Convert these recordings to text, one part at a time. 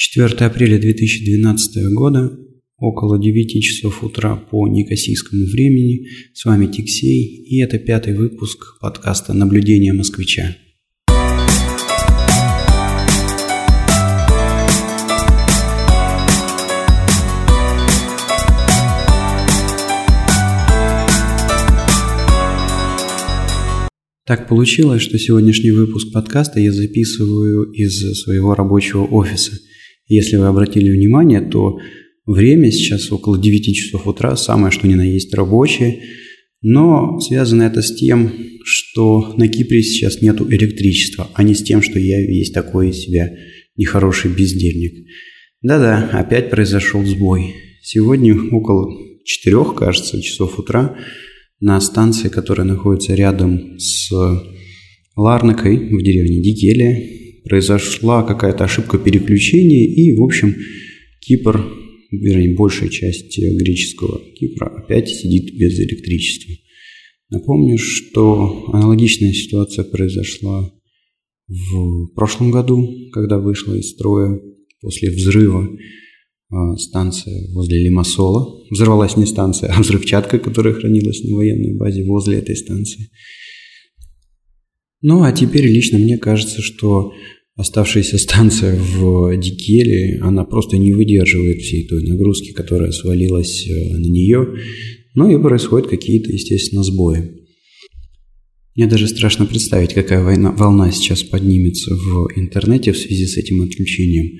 4 апреля 2012 года, около 9 часов утра по некосийскому времени. С вами Тиксей, и это пятый выпуск подкаста «Наблюдение москвича». Так получилось, что сегодняшний выпуск подкаста я записываю из своего рабочего офиса – если вы обратили внимание, то время сейчас около 9 часов утра, самое что ни на есть рабочее, но связано это с тем, что на Кипре сейчас нет электричества, а не с тем, что я есть такой из себя нехороший бездельник. Да-да, опять произошел сбой. Сегодня около 4, кажется, часов утра на станции, которая находится рядом с Ларнакой в деревне Дикелия, произошла какая-то ошибка переключения, и, в общем, Кипр, вернее, большая часть греческого Кипра опять сидит без электричества. Напомню, что аналогичная ситуация произошла в прошлом году, когда вышла из строя после взрыва а, станция возле Лимассола. Взорвалась не станция, а взрывчатка, которая хранилась на военной базе возле этой станции. Ну, а теперь лично мне кажется, что оставшаяся станция в Дикеле, она просто не выдерживает всей той нагрузки, которая свалилась э, на нее, ну и происходят какие-то, естественно, сбои. Мне даже страшно представить, какая война, волна сейчас поднимется в интернете в связи с этим отключением.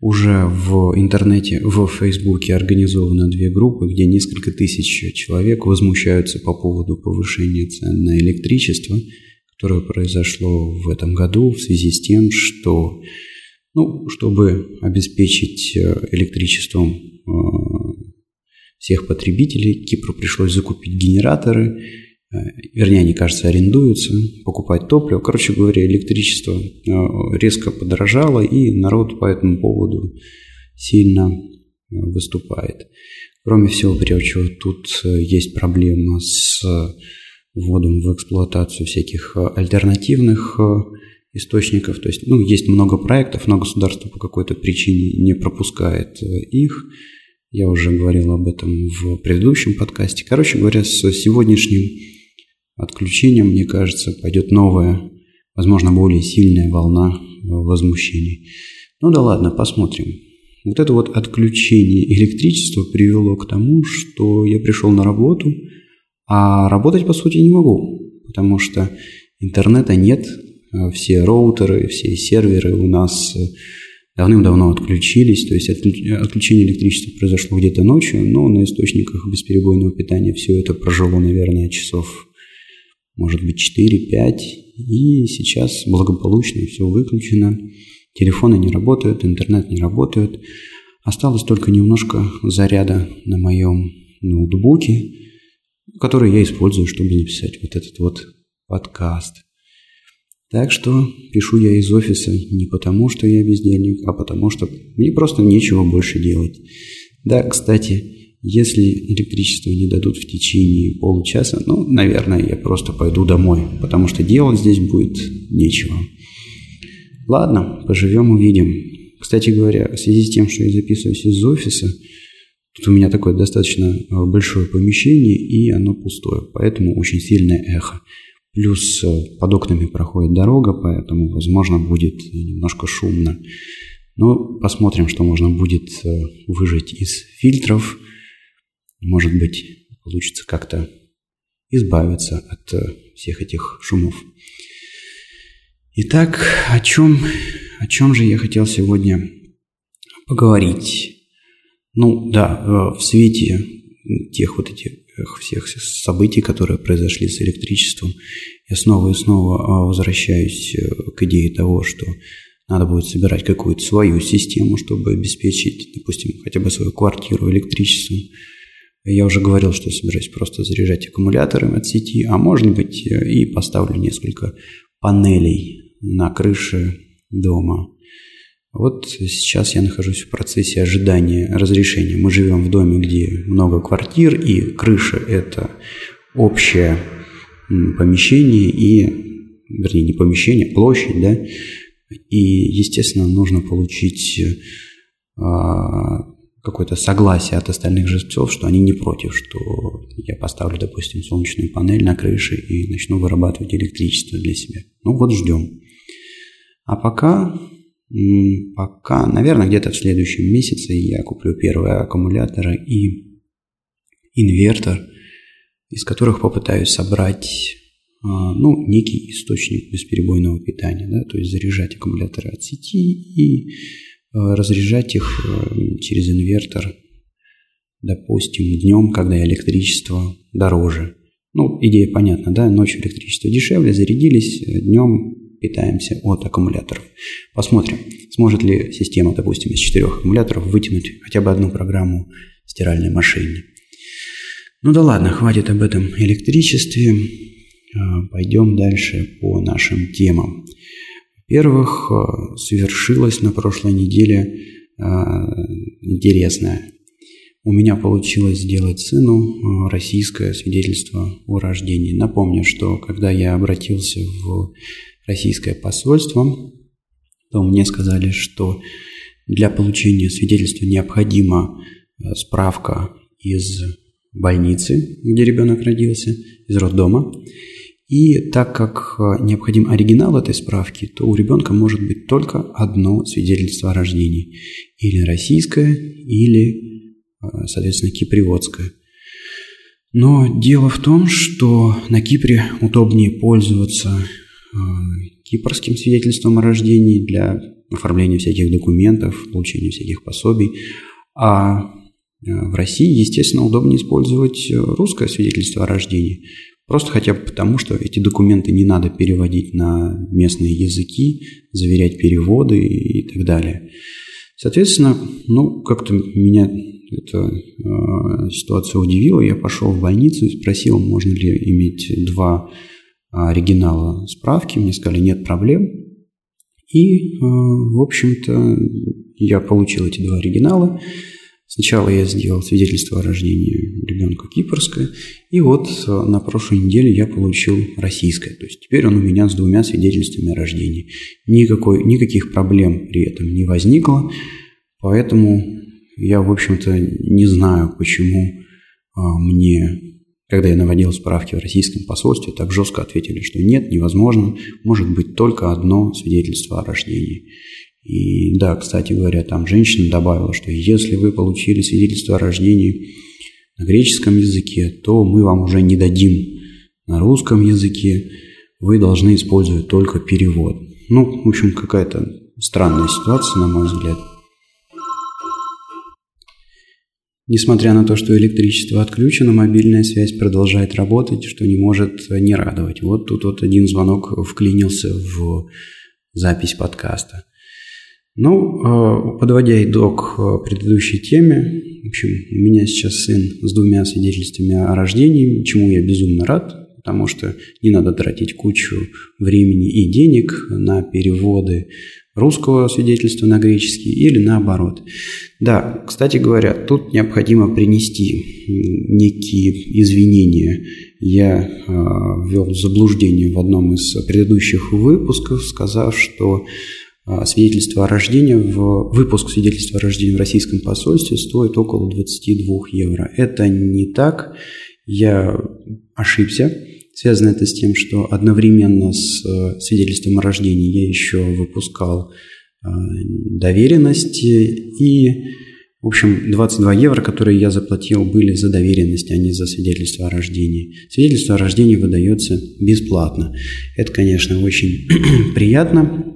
Уже в интернете, в Фейсбуке организованы две группы, где несколько тысяч человек возмущаются по поводу повышения цен на электричество – которое произошло в этом году в связи с тем, что, ну, чтобы обеспечить э, электричеством э, всех потребителей, Кипру пришлось закупить генераторы, э, вернее, они, кажется, арендуются, покупать топливо. Короче говоря, электричество резко подорожало, и народ по этому поводу сильно выступает. Кроме всего прочего, тут есть проблема с вводом в эксплуатацию всяких э, альтернативных э, источников. То есть, ну, есть много проектов, но государство по какой-то причине не пропускает э, их. Я уже говорил об этом в предыдущем подкасте. Короче говоря, с сегодняшним отключением, мне кажется, пойдет новая, возможно, более сильная волна возмущений. Ну да ладно, посмотрим. Вот это вот отключение электричества привело к тому, что я пришел на работу – а работать, по сути, не могу, потому что интернета нет, э, все роутеры, все серверы у нас э, давным-давно отключились, то есть отключение электричества произошло где-то ночью, но на источниках бесперебойного питания все это прожило, наверное, часов, может быть, 4-5, и сейчас благополучно все выключено, телефоны не работают, интернет не работает, осталось только немножко заряда на моем ноутбуке, который я использую, чтобы записать вот этот вот подкаст. Так что пишу я из офиса не потому, что я бездельник, а потому, что мне просто нечего больше делать. Да, кстати, если электричество не дадут в течение получаса, ну, наверное, я просто пойду домой, потому что делать здесь будет нечего. Ладно, поживем увидим. Кстати говоря, в связи с тем, что я записываюсь из офиса, Тут у меня такое достаточно э, большое помещение, и оно пустое, поэтому очень сильное эхо. Плюс э, под окнами проходит дорога, поэтому, возможно, будет немножко шумно. Но посмотрим, что можно будет э, выжать из фильтров. Может быть, получится как-то избавиться от всех этих шумов. Итак, о чем, о чем же я хотел сегодня поговорить? Ну да, э, в свете тех вот этих всех событий, которые произошли с электричеством, я снова и снова э, возвращаюсь э, к идее того, что надо будет собирать какую-то свою систему, чтобы обеспечить, допустим, хотя бы свою квартиру электричеством. Я уже говорил, что собираюсь просто заряжать аккумуляторы от сети, а может быть и поставлю несколько панелей на крыше дома вот сейчас я нахожусь в процессе ожидания разрешения. Мы живем в доме, где много квартир, и крыша – это общее помещение и, вернее, не помещение, площадь, да, И, естественно, нужно получить какое-то согласие от остальных жильцов, что они не против, что я поставлю, допустим, солнечную панель на крыше и начну вырабатывать электричество для себя. Ну вот ждем. А пока, пока, наверное, где-то в следующем месяце я куплю первые аккумуляторы и инвертор, из которых попытаюсь собрать а, ну, некий источник бесперебойного питания, да, то есть заряжать аккумуляторы от сети и Э, разряжать их э, через инвертор, допустим, днем, когда электричество дороже. Ну, идея понятна, да, ночью электричество дешевле, зарядились, днем питаемся от аккумуляторов. Посмотрим, сможет ли система, допустим, из четырех аккумуляторов вытянуть хотя бы одну программу стиральной машины. Ну да ладно, хватит об этом электричестве. Пойдем дальше по нашим темам. Во-первых, э, совершилось на прошлой неделе э, интересное. У меня получилось сделать сыну российское свидетельство о рождении. Напомню, что когда я обратился в российское посольство, то мне сказали, что для получения свидетельства необходима справка из больницы, где ребенок родился, из роддома, и так как э, необходим оригинал этой справки, то у ребенка может быть только одно свидетельство о рождении. Или российское, или, э, соответственно, киприводское. Но дело в том, что на Кипре удобнее пользоваться э, кипрским свидетельством о рождении для оформления всяких документов, получения всяких пособий, а в России, естественно, удобнее использовать русское свидетельство о рождении, Просто хотя бы потому, что эти документы не надо переводить на местные языки, заверять переводы и так далее. Соответственно, ну, как-то меня эта э, ситуация удивила. Я пошел в больницу и спросил, можно ли иметь два оригинала справки. Мне сказали, нет проблем. И, э, в общем-то, я получил эти два оригинала. Сначала я сделал свидетельство о рождении ребенка кипрское, и вот э, на прошлой неделе я получил российское. То есть теперь он у меня с двумя свидетельствами о рождении. Никакой, никаких проблем при этом не возникло, поэтому я, в общем-то, не знаю, почему а, мне, когда я наводил справки в российском посольстве, так жестко ответили, что нет, невозможно, может быть только одно свидетельство о рождении. И да, кстати говоря, там женщина добавила, что если вы получили свидетельство о рождении на греческом языке, то мы вам уже не дадим на русском языке, вы должны использовать только перевод. Ну, в общем, какая-то странная ситуация, на мой взгляд. Несмотря на то, что электричество отключено, мобильная связь продолжает работать, что не может не радовать. Вот тут вот один звонок вклинился в запись подкаста. Ну, а, подводя итог а, предыдущей теме, в общем, у меня сейчас сын с двумя свидетельствами о рождении, чему я безумно рад, потому что не надо тратить кучу времени и денег на переводы русского свидетельства на греческий или наоборот. Да, кстати говоря, тут необходимо принести некие извинения. Я э, ввел заблуждение в одном из предыдущих выпусков, сказав, что а, свидетельство о рождении, в, выпуск свидетельства о рождении в российском посольстве стоит около 22 евро. Это не так, я ошибся. Связано это с тем, что одновременно с э, свидетельством о рождении я еще выпускал э, доверенности и, в общем, 22 евро, которые я заплатил, были за доверенность, а не за свидетельство о рождении. Свидетельство о рождении выдается бесплатно. Это, конечно, очень приятно,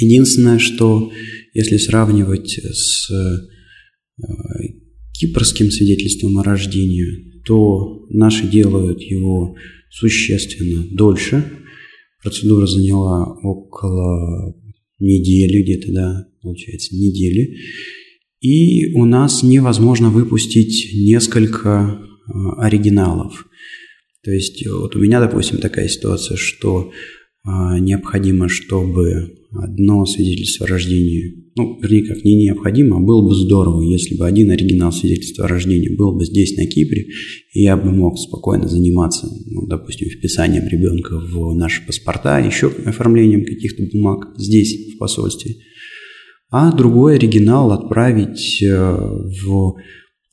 Единственное, что если сравнивать с э, кипрским свидетельством о рождении, то наши делают его существенно дольше. Процедура заняла около недели, где-то, да, получается, недели. И у нас невозможно выпустить несколько э, оригиналов. То есть вот у меня, допустим, такая ситуация, что э, необходимо, чтобы одно свидетельство о рождении, ну, вернее, как не необходимо, а было бы здорово, если бы один оригинал свидетельства о рождении был бы здесь, на Кипре, и я бы мог спокойно заниматься, ну, допустим, вписанием ребенка в наши паспорта, еще оформлением каких-то бумаг здесь, в посольстве. А другой оригинал отправить э, в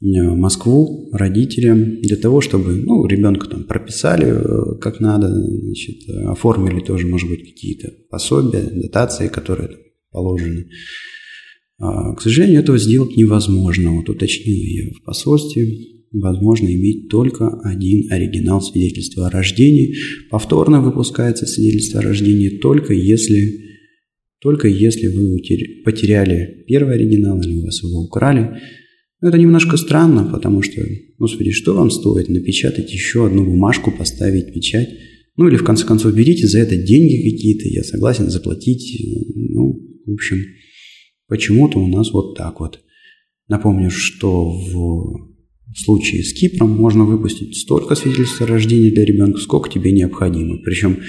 Москву родителям для того, чтобы ну, ребенка там прописали э, как надо, значит, оформили тоже, может быть, какие-то пособия, дотации, которые положены. А, к сожалению, этого сделать невозможно. Вот уточнил я в посольстве, возможно иметь только один оригинал свидетельства о рождении. Повторно выпускается свидетельство о рождении только если, только если вы потеряли первый оригинал или у вас его украли, но это немножко странно, потому что, господи, что вам стоит напечатать еще одну бумажку, поставить печать? Ну или в конце концов берите за это деньги какие-то, я согласен заплатить. Ну, в общем, почему-то у нас вот так вот. Напомню, что в случае с Кипром можно выпустить столько свидетельств о рождении для ребенка, сколько тебе необходимо. Причем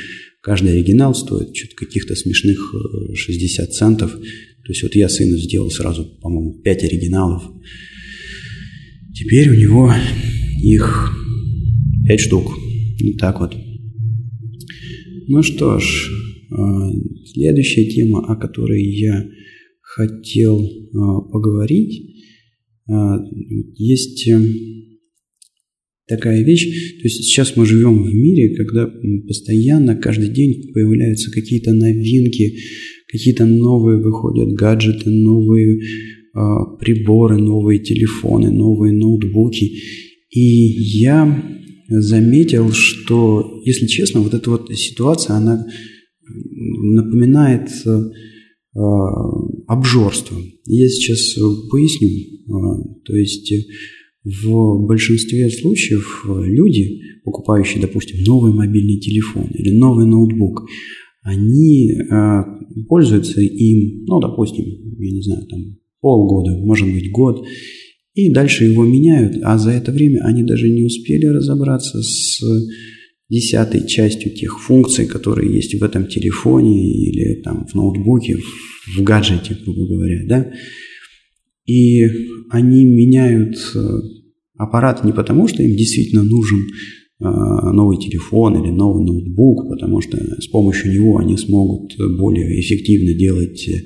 каждый оригинал стоит что-то каких-то смешных 60 э, центов. То есть вот я сыну сделал сразу, по-моему, 5 оригиналов. Теперь у него их пять штук. Вот так вот. Ну что ж, а, следующая тема, о которой я хотел а, поговорить, а, есть э, такая вещь. То есть сейчас мы живем в мире, когда постоянно, каждый день появляются какие-то новинки, какие-то новые выходят гаджеты, новые приборы, новые телефоны, новые ноутбуки. И я заметил, что, если честно, вот эта вот ситуация, она напоминает э, обжорство. Я сейчас поясню. А, то есть в большинстве случаев люди, покупающие, допустим, новый мобильный телефон или новый ноутбук, они э, пользуются им, ну, допустим, я не знаю, там, полгода, может быть год, и дальше его меняют, а за это время они даже не успели разобраться с десятой частью тех функций, которые есть в этом телефоне или там в ноутбуке, в, гаджете, грубо говоря, да. И они меняют э, аппарат не потому, что им действительно нужен э, новый телефон или новый ноутбук, потому что с помощью него они смогут более эффективно делать э,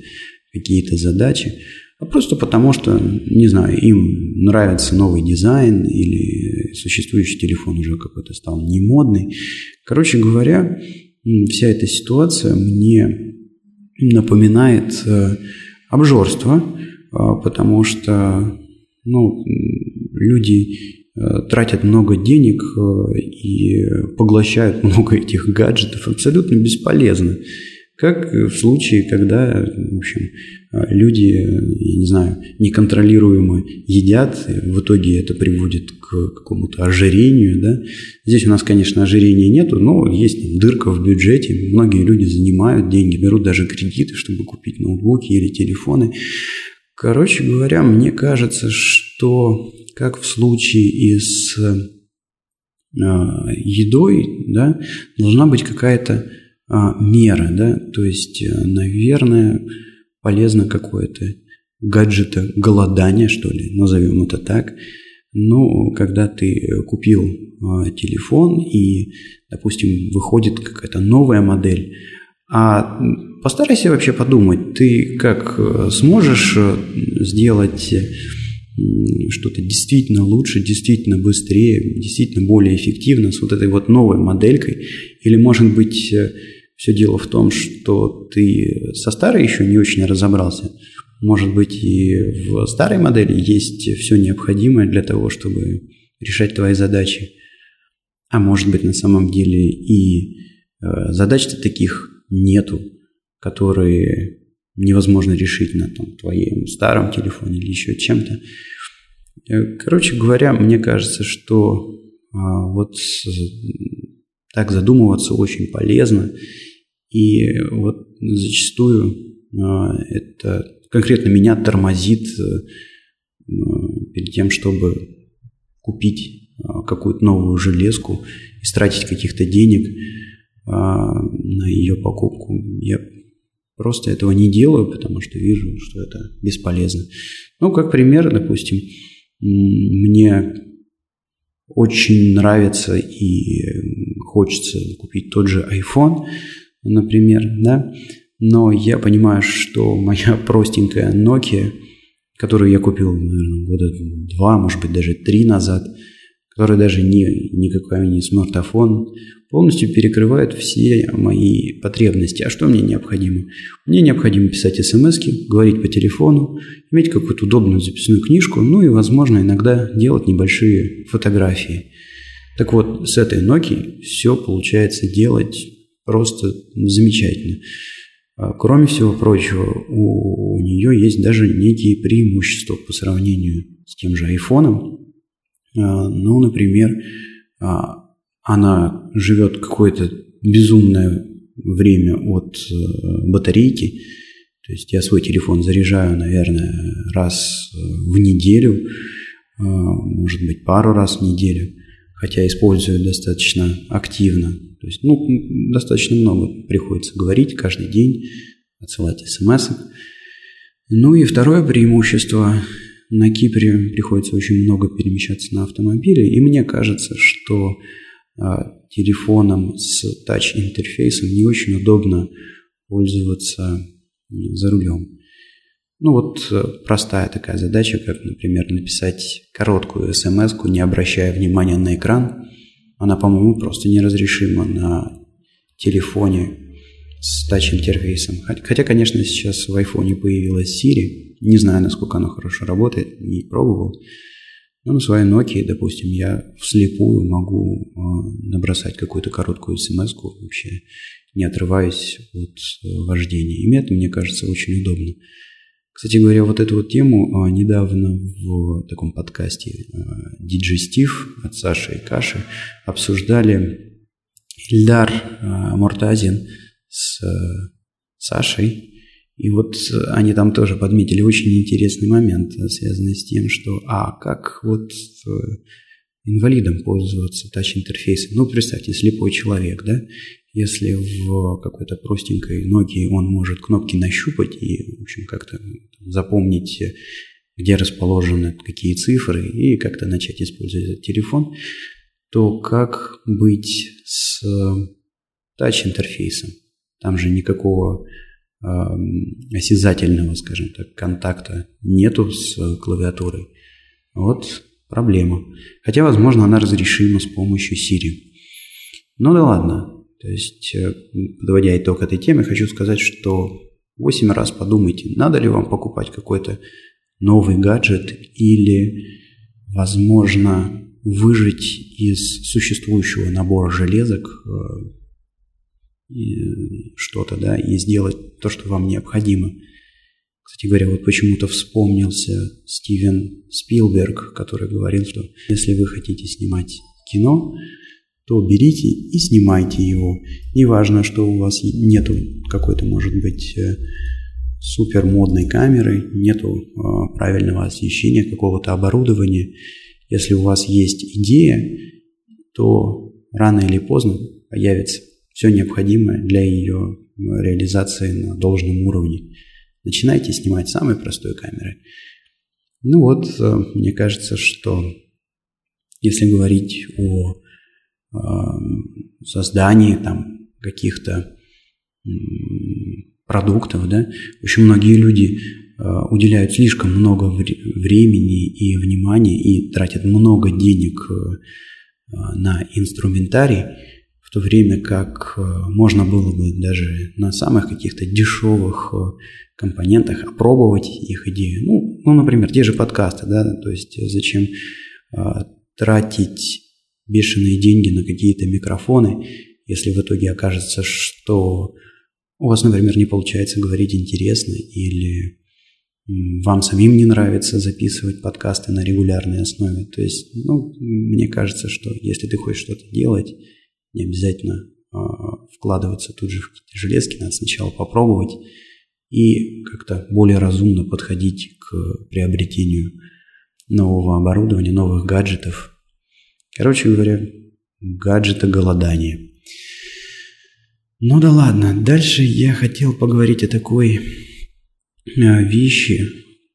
какие-то задачи, а просто потому что, не знаю, им нравится новый дизайн или существующий телефон уже какой-то стал не модный. Короче говоря, вся эта ситуация мне напоминает э, обжорство, а, потому что ну, люди э, тратят много денег э, и поглощают много этих гаджетов абсолютно бесполезно. Как в случае, когда, в общем, люди, я не знаю, неконтролируемо едят, в итоге это приводит к какому-то ожирению, да. Здесь у нас, конечно, ожирения нету, но есть там дырка в бюджете, многие люди занимают деньги, берут даже кредиты, чтобы купить ноутбуки или телефоны. Короче говоря, мне кажется, что как в случае и с едой, да, должна быть какая-то а, мера, да, то есть, э, наверное, полезно какое-то гаджета голодание, что ли, назовем это так. Ну, когда ты купил э, телефон и, допустим, выходит какая-то новая модель, а постарайся вообще подумать, ты как э, сможешь сделать что-то действительно лучше, действительно быстрее, действительно более эффективно с вот этой вот новой моделькой, или, может быть, все дело в том, что ты со старой еще не очень разобрался. Может быть, и в старой модели есть все необходимое для того, чтобы решать твои задачи. А может быть, на самом деле и э, задач-то таких нету, которые невозможно решить на том, твоем старом телефоне или еще чем-то. Э, короче говоря, мне кажется, что э, вот так задумываться очень полезно. И вот зачастую а, это конкретно меня тормозит э, перед тем, чтобы купить а, какую-то новую железку и тратить каких-то денег а, на ее покупку. Я просто этого не делаю, потому что вижу, что это бесполезно. Ну, как пример, допустим, мне очень нравится и хочется купить тот же iPhone, например, да, но я понимаю, что моя простенькая Nokia, которую я купил, наверное, года два, может быть, даже три назад, которая даже не, никакой не смартфон, полностью перекрывает все мои потребности. А что мне необходимо? Мне необходимо писать смс говорить по телефону, иметь какую-то удобную записную книжку, ну и, возможно, иногда делать небольшие фотографии. Так вот, с этой Nokia все получается делать просто замечательно. А, кроме всего прочего, у, нее есть даже некие преимущества по сравнению с тем же айфоном. А, ну, например, а, она живет какое-то безумное время от э, батарейки. То есть я свой телефон заряжаю, наверное, раз в неделю, может быть, пару раз в неделю, хотя использую достаточно активно. То есть, ну, достаточно много приходится говорить каждый день, отсылать смс. Ну и второе преимущество. На Кипре приходится очень много перемещаться на автомобиле, и мне кажется, что а, телефоном с тач-интерфейсом не очень удобно пользоваться за рулем. Ну вот э, простая такая задача, как, например, написать короткую смс не обращая внимания на экран, она, по-моему, просто неразрешима на телефоне с тач-интерфейсом. Хотя, конечно, сейчас в айфоне появилась Siri. Не знаю, насколько она хорошо работает, не пробовал. Но на своей Nokia, допустим, я вслепую могу э, набросать какую-то короткую смс вообще не отрываясь от э, вождения. И это, мне кажется, очень удобно. Кстати говоря, вот эту вот тему а, недавно в таком подкасте DJ Стив от Саши и Каши обсуждали Ильдар а, Муртазин с Сашей. И вот они там тоже подметили очень интересный момент, связанный с тем, что, а, как вот инвалидом пользоваться тач-интерфейсом. Ну, представьте, слепой человек, да, если в какой-то простенькой ноге он может кнопки нащупать и, в общем, как-то запомнить, где расположены какие цифры, и как-то начать использовать этот телефон, то как быть с тач-интерфейсом? Там же никакого э, осязательного, скажем так, контакта нету с клавиатурой. Вот проблема. Хотя, возможно, она разрешима с помощью Siri. Ну да ладно, то есть, э, подводя итог этой темы, хочу сказать, что 8 раз подумайте, надо ли вам покупать какой-то новый гаджет или, возможно, выжить из существующего набора железок э, что-то, да, и сделать то, что вам необходимо. Кстати говоря, вот почему-то вспомнился Стивен Спилберг, который говорил, что если вы хотите снимать кино, то берите и снимайте его. Неважно, что у вас нету какой-то, может быть, э, супер модной камеры, нету э, правильного освещения, какого-то оборудования. Если у вас есть идея, то рано или поздно появится все необходимое для ее реализации на должном уровне. Начинайте снимать самой простой камерой. Ну вот, э, мне кажется, что если говорить о создании там каких-то продуктов, да. Очень многие люди а, уделяют слишком много времени и внимания и тратят много денег а, на инструментарий, в то время как можно было бы даже на самых каких-то дешевых компонентах опробовать их идею. Ну, ну, например, те же подкасты, да, то есть зачем тратить бешеные деньги на какие-то микрофоны, если в итоге окажется, что у вас, например, не получается говорить интересно или вам самим не нравится записывать подкасты на регулярной основе. То есть, ну, мне кажется, что если ты хочешь что-то делать, не обязательно э, вкладываться тут же в какие-то железки, надо сначала попробовать и как-то более разумно подходить к приобретению нового оборудования, новых гаджетов, Короче говоря, гаджета голодание. Ну да ладно, дальше я хотел поговорить о такой э, вещи,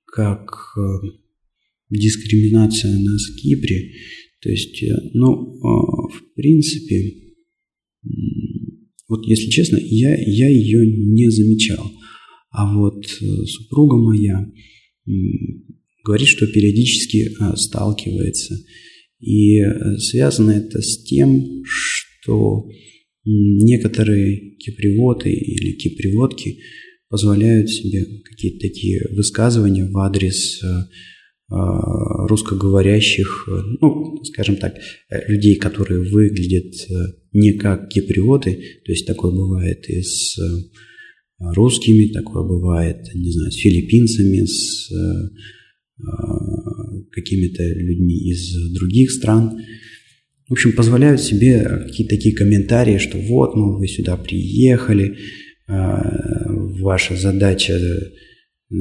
как э, дискриминация на Кипре. То есть, э, ну, в принципе, вот если честно, я, я ее не замечал. А вот супруга моя говорит, что периодически сталкивается. И связано это с тем, что некоторые кипривоты или киприводки позволяют себе какие-то такие высказывания в адрес э, э, русскоговорящих, э, ну, скажем так, людей, которые выглядят не как кипривоты, то есть такое бывает и с русскими, такое бывает, не знаю, с филиппинцами, с какими-то людьми из других стран – в общем, позволяют себе какие-то такие комментарии, что вот, ну, вы сюда приехали, а, ваша задача э,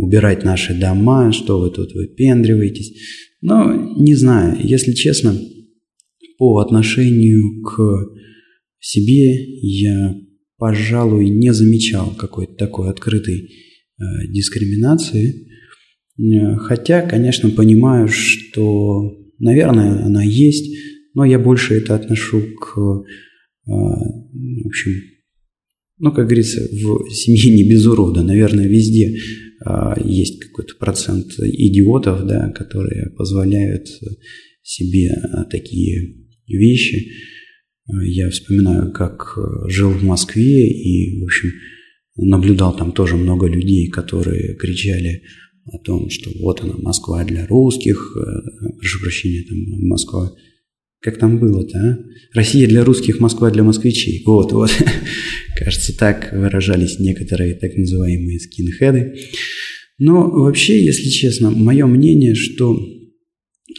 убирать наши дома, что вы тут выпендриваетесь. Но не знаю, если честно, по отношению к себе я, пожалуй, не замечал какой-то такой открытой э, дискриминации. Э, хотя, конечно, понимаю, что, наверное, она есть, но я больше это отношу к, а, в общем, ну, как говорится, в семье не без урода. Наверное, везде а, есть какой-то процент идиотов, да, которые позволяют себе такие вещи. Я вспоминаю, как жил в Москве и, в общем, наблюдал там тоже много людей, которые кричали о том, что вот она, Москва для русских, э, прошу прощения, там Москва как там было-то, а? Россия для русских, Москва для москвичей. Вот, вот. Кажется, так выражались некоторые так называемые скинхеды. Но вообще, если честно, мое мнение, что,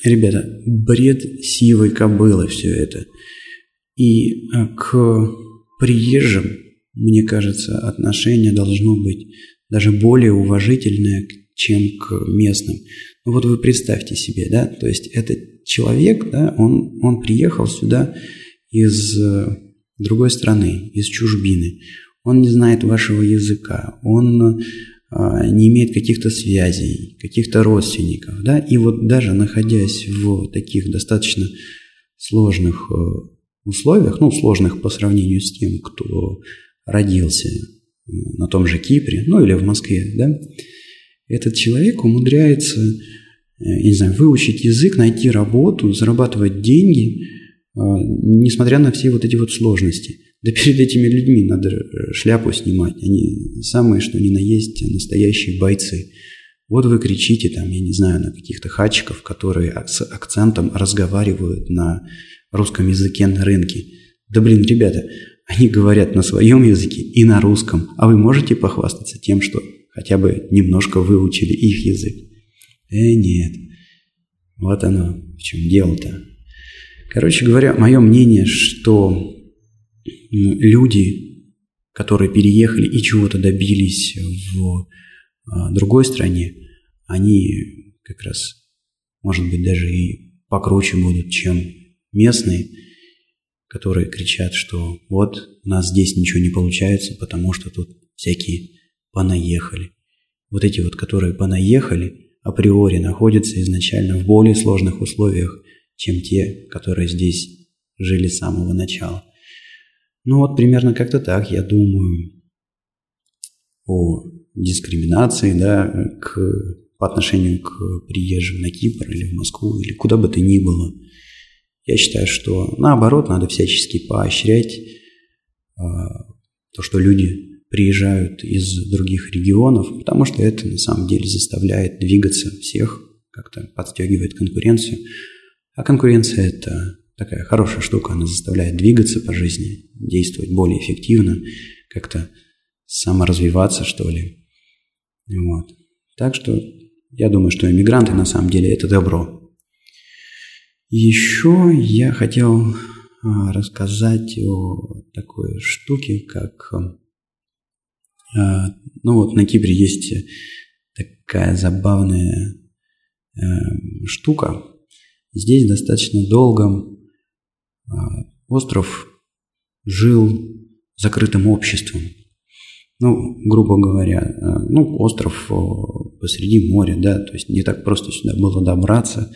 ребята, бред сивой кобылы все это. И а, к приезжим, мне кажется, отношение должно быть даже более уважительное, чем к местным. Ну вот вы представьте себе, да, то есть этот человек, да, он, он приехал сюда из э, другой страны, из чужбины. Он не знает вашего языка, он а, не имеет каких-то связей, каких-то родственников, да, и вот даже находясь в таких достаточно сложных э, условиях, ну, сложных по сравнению с тем, кто родился на том же Кипре, ну, или в Москве, да, этот человек умудряется, э, я не знаю, выучить язык, найти работу, зарабатывать деньги, э, несмотря на все вот эти вот сложности. Да перед этими людьми надо э, шляпу снимать. Они самые, что ни на есть, настоящие бойцы. Вот вы кричите там, я не знаю, на каких-то хачиков, которые с акцентом разговаривают на русском языке на рынке. Да блин, ребята, они говорят на своем языке и на русском, а вы можете похвастаться тем, что хотя бы немножко выучили их язык. Э, нет. Вот оно, в чем дело-то. Короче говоря, мое мнение, что люди, которые переехали и чего-то добились в а, другой стране, они как раз, может быть, даже и покруче будут, чем местные, которые кричат, что вот у нас здесь ничего не получается, потому что тут всякие понаехали. Вот эти вот, которые понаехали, априори находятся изначально в более сложных условиях, чем те, которые здесь жили с самого начала. Ну вот примерно как-то так, я думаю, о дискриминации, да, к, по отношению к приезжим на Кипр или в Москву, или куда бы то ни было. Я считаю, что наоборот, надо всячески поощрять э, то, что люди приезжают из других регионов, потому что это на самом деле заставляет двигаться всех, как-то подстегивает конкуренцию. А конкуренция – это такая хорошая штука, она заставляет двигаться по жизни, действовать более эффективно, как-то саморазвиваться, что ли. Вот. Так что я думаю, что иммигранты на самом деле это добро. Еще я хотел а, рассказать о такой штуке, как а, ну вот на Кипре есть такая забавная э, штука. Здесь достаточно долго а, остров жил закрытым обществом. Ну, грубо говоря, э, ну, остров посреди моря, да, то есть не так просто сюда было добраться.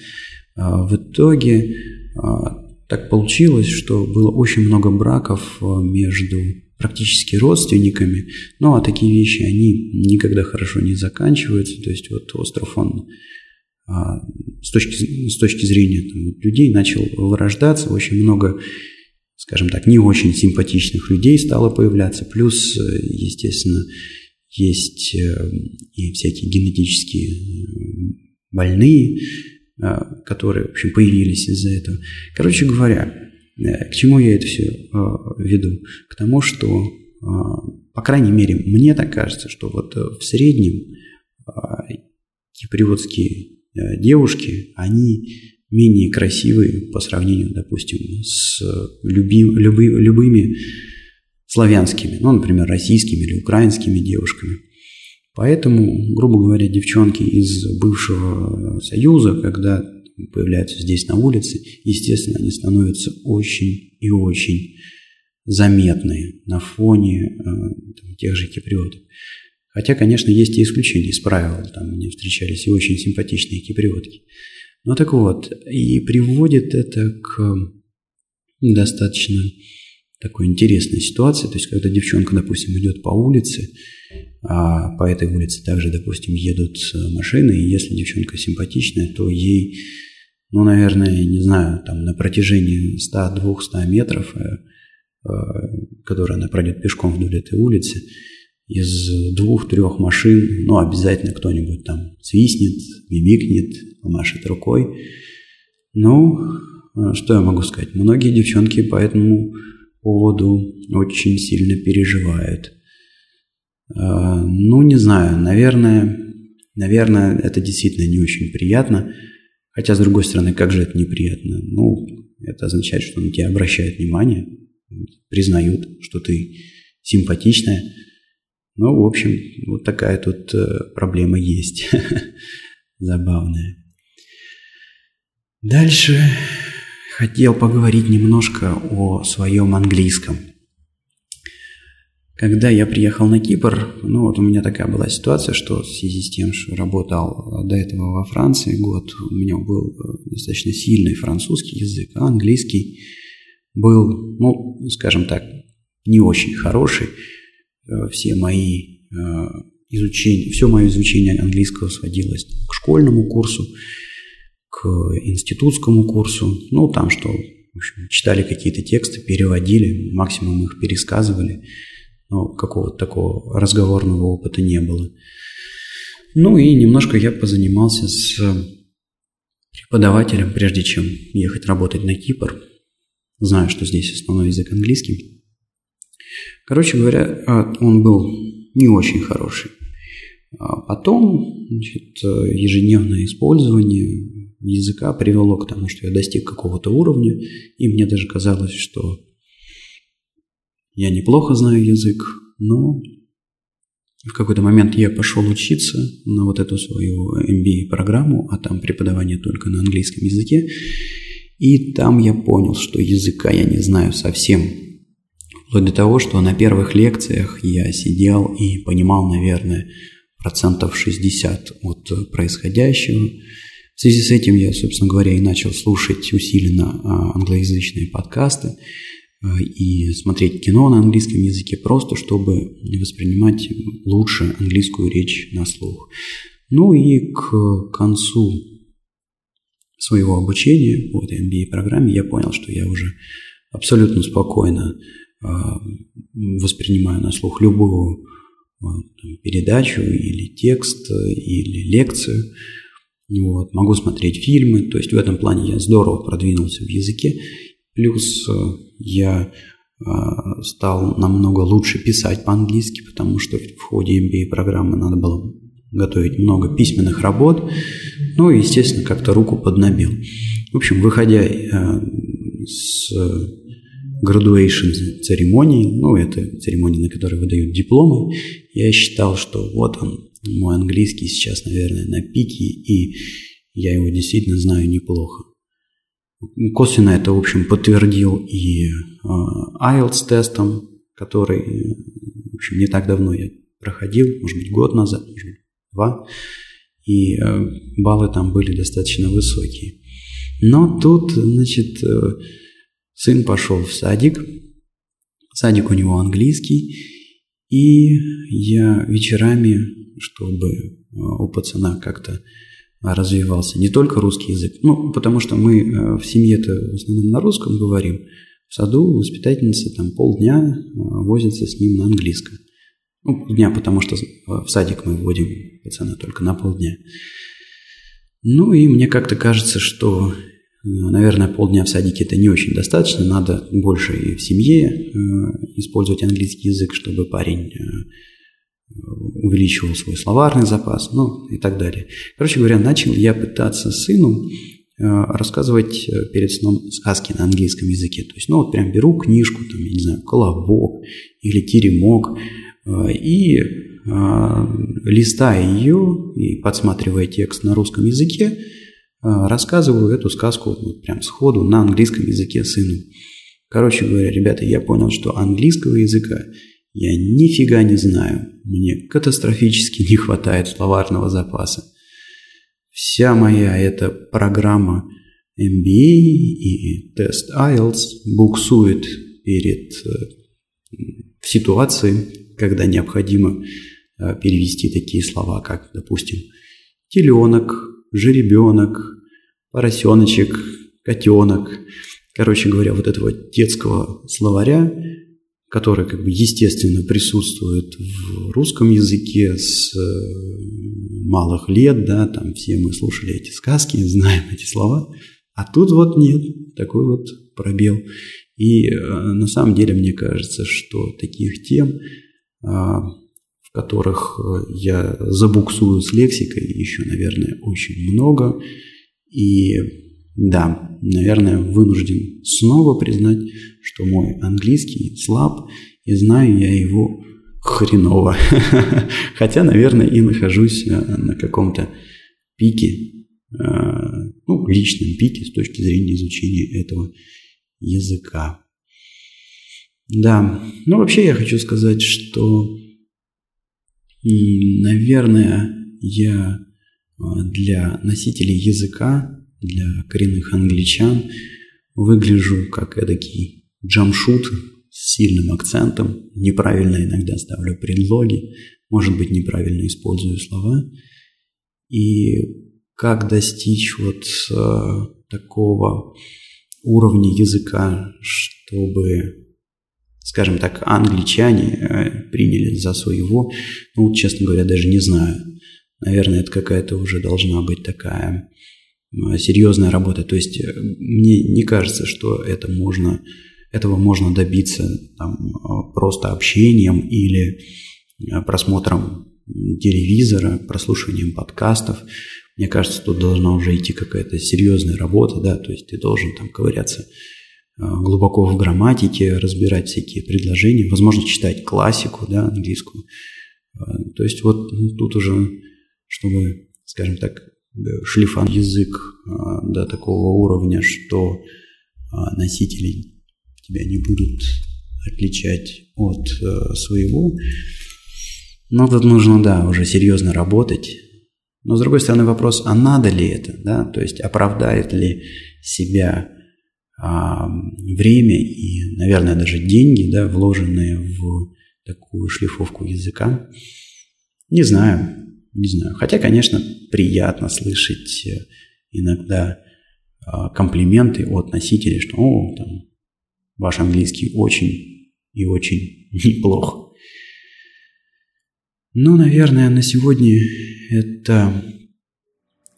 А в итоге а, так получилось, что было очень много браков между практически родственниками, ну, а такие вещи, они никогда хорошо не заканчиваются, то есть вот остров, он а, с точки, с точки зрения там, людей начал вырождаться, очень много, скажем так, не очень симпатичных людей стало появляться, плюс, естественно, есть э, и всякие генетические э, больные, э, которые, в общем, появились из-за этого. Короче говоря, к чему я это все веду? К тому, что, по крайней мере, мне так кажется, что вот в среднем киприотские Э, девушки, они менее красивые по сравнению, допустим, с любим, любы, любыми славянскими, ну, например, российскими или украинскими девушками. Поэтому, грубо говоря, девчонки из бывшего Союза, когда появляются здесь на улице, естественно, они становятся очень и очень заметные на фоне э, там, тех же киприотов. Хотя, конечно, есть и исключения из правил. Там мне встречались и очень симпатичные киприотки. Ну так вот, и приводит это к достаточно такой интересной ситуации. То есть, когда девчонка, допустим, идет по улице, а по этой улице также, допустим, едут машины, и если девчонка симпатичная, то ей, ну, наверное, не знаю, там на протяжении 100-200 метров, э, э, которые она пройдет пешком вдоль этой улицы, из двух-трех машин, ну, обязательно кто-нибудь там свистнет, мимикнет, помашет рукой. Ну, а что я могу сказать? Многие девчонки по этому поводу очень сильно переживают. Ну, не знаю, наверное, наверное, это действительно не очень приятно. Хотя, с другой стороны, как же это неприятно? Ну, это означает, что на тебя обращают внимание, признают, что ты симпатичная. Ну, в общем, вот такая тут э, проблема есть. Забавная. Дальше хотел поговорить немножко о своем английском. Когда я приехал на Кипр, ну вот у меня такая была ситуация, что в связи с тем, что работал до этого во Франции год, у меня был э, достаточно сильный французский язык, а английский был, ну, скажем так, не очень хороший. Э, все мои э, изучения, все мое изучение английского сводилось к школьному курсу, к институтскому курсу, ну, там что, в общем, читали какие-то тексты, переводили, максимум их пересказывали, но какого-то такого разговорного опыта не было. Ну и немножко я позанимался с преподавателем, прежде чем ехать работать на Кипр. Знаю, что здесь основной язык английский. Короче говоря, а, он был не очень хороший. А потом значит, ежедневное использование языка привело к тому, что я достиг какого-то уровня, и мне даже казалось, что я неплохо знаю язык, но в какой-то момент я пошел учиться на вот эту свою MBA-программу, а там преподавание только на английском языке, и там я понял, что языка я не знаю совсем. Вплоть до того, что на первых лекциях я сидел и понимал, наверное, процентов 60 от происходящего. В связи с этим я, собственно говоря, и начал слушать усиленно а, англоязычные подкасты и смотреть кино на английском языке, просто чтобы воспринимать лучше английскую речь на слух. Ну и к концу своего обучения по этой MBA-программе я понял, что я уже абсолютно спокойно а, воспринимаю на слух любую передачу или текст, или лекцию. Вот. Могу смотреть фильмы, то есть в этом плане я здорово продвинулся в языке. Плюс э, я а, стал намного лучше писать по-английски, потому что в ходе MBA-программы надо было готовить много письменных работ. Ну и, естественно, как-то руку поднабил. В общем, выходя э, с graduation церемонии, ну, это церемония, на которой выдают дипломы, я считал, что вот он, мой английский сейчас, наверное, на пике, и я его действительно знаю неплохо. Косвенно это, в общем, подтвердил и э, IELTS тестом, который, в общем, не так давно я проходил, может быть, год назад, может быть, два, и э, баллы там были достаточно высокие. Но тут, значит, э, сын пошел в садик, садик у него английский, и я вечерами, чтобы э, у пацана как-то развивался не только русский язык, ну, потому что мы в семье-то в основном на русском говорим, в саду воспитательница там полдня возится с ним на английском. Ну, полдня, потому что в садик мы вводим пацана только на полдня. Ну и мне как-то кажется, что, э, наверное, полдня в садике это не очень достаточно. Надо больше и в семье э, использовать английский язык, чтобы парень э, увеличивал свой словарный запас, ну и так далее. Короче говоря, начал я пытаться сыну рассказывать перед сном сказки на английском языке. То есть, ну вот прям беру книжку, там, я не знаю, «Колобок» или «Теремок», и листая ее и подсматривая текст на русском языке, рассказываю эту сказку вот прям сходу на английском языке сыну. Короче говоря, ребята, я понял, что английского языка я нифига не знаю. Мне катастрофически не хватает словарного запаса. Вся моя эта программа MBA и тест IELTS буксует перед э, ситуацией, когда необходимо э, перевести такие слова, как, допустим, теленок, жеребенок, поросеночек, котенок. Короче говоря, вот этого детского словаря, который как бы естественно присутствует в русском языке с э, малых лет, да, там все мы слушали эти сказки, знаем эти слова, а тут вот нет, такой вот пробел. И э, на самом деле мне кажется, что таких тем а, в которых э, я забуксую с лексикой еще, наверное, очень много. И да, наверное, вынужден снова признать, что мой английский слаб, и знаю я его хреново. Хотя, наверное, и нахожусь э, на каком-то пике, э, ну, личном пике с точки зрения изучения этого языка. Да, ну вообще я хочу сказать, что, наверное, я а, для носителей языка, для коренных англичан выгляжу как эдакий джамшут с сильным акцентом, неправильно иногда ставлю предлоги, может быть, неправильно использую слова. И как достичь вот э, такого уровня языка, чтобы скажем так, англичане э, приняли за своего, ну, честно говоря, даже не знаю. Наверное, это какая-то уже должна быть такая серьезная работа. То есть э, мне не кажется, что это можно, этого можно добиться там, просто общением или просмотром телевизора, прослушиванием подкастов. Мне кажется, тут должна уже идти какая-то серьезная работа, да, то есть ты должен там ковыряться Э, глубоко в грамматике, разбирать всякие предложения, возможно, читать классику, да, английскую. Э, то есть вот ну, тут уже, чтобы, скажем так, шлифан язык э, до такого уровня, что носители тебя не будут отличать от своего. Но тут нужно, да, уже серьезно работать. Но с другой стороны вопрос, а надо ли это, да, то есть оправдает ли себя а, время и, наверное, даже деньги, да, вложенные в такую шлифовку языка. Не знаю, не знаю. Хотя, конечно, приятно слышать э, иногда а, комплименты от носителей, что «О, там, ваш английский очень и очень неплох». Ну, наверное, на сегодня это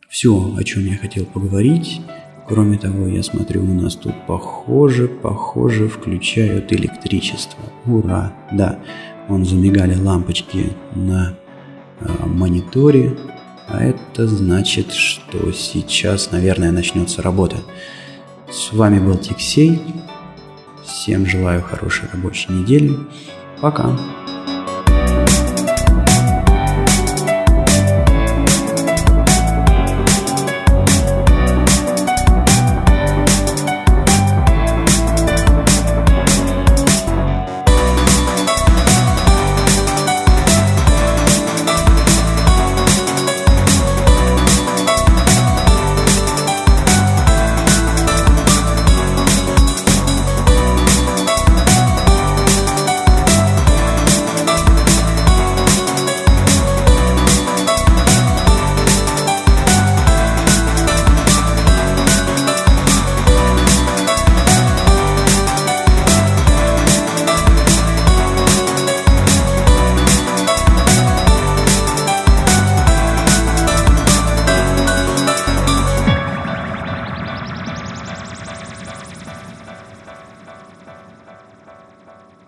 все, о чем я хотел поговорить. Кроме того, я смотрю, у нас тут похоже, похоже, включают электричество. Ура! Да, вон замигали лампочки на мониторе, а это значит, что сейчас, наверное, начнется работа. С вами был Тиксей. Всем желаю хорошей рабочей недели. Пока.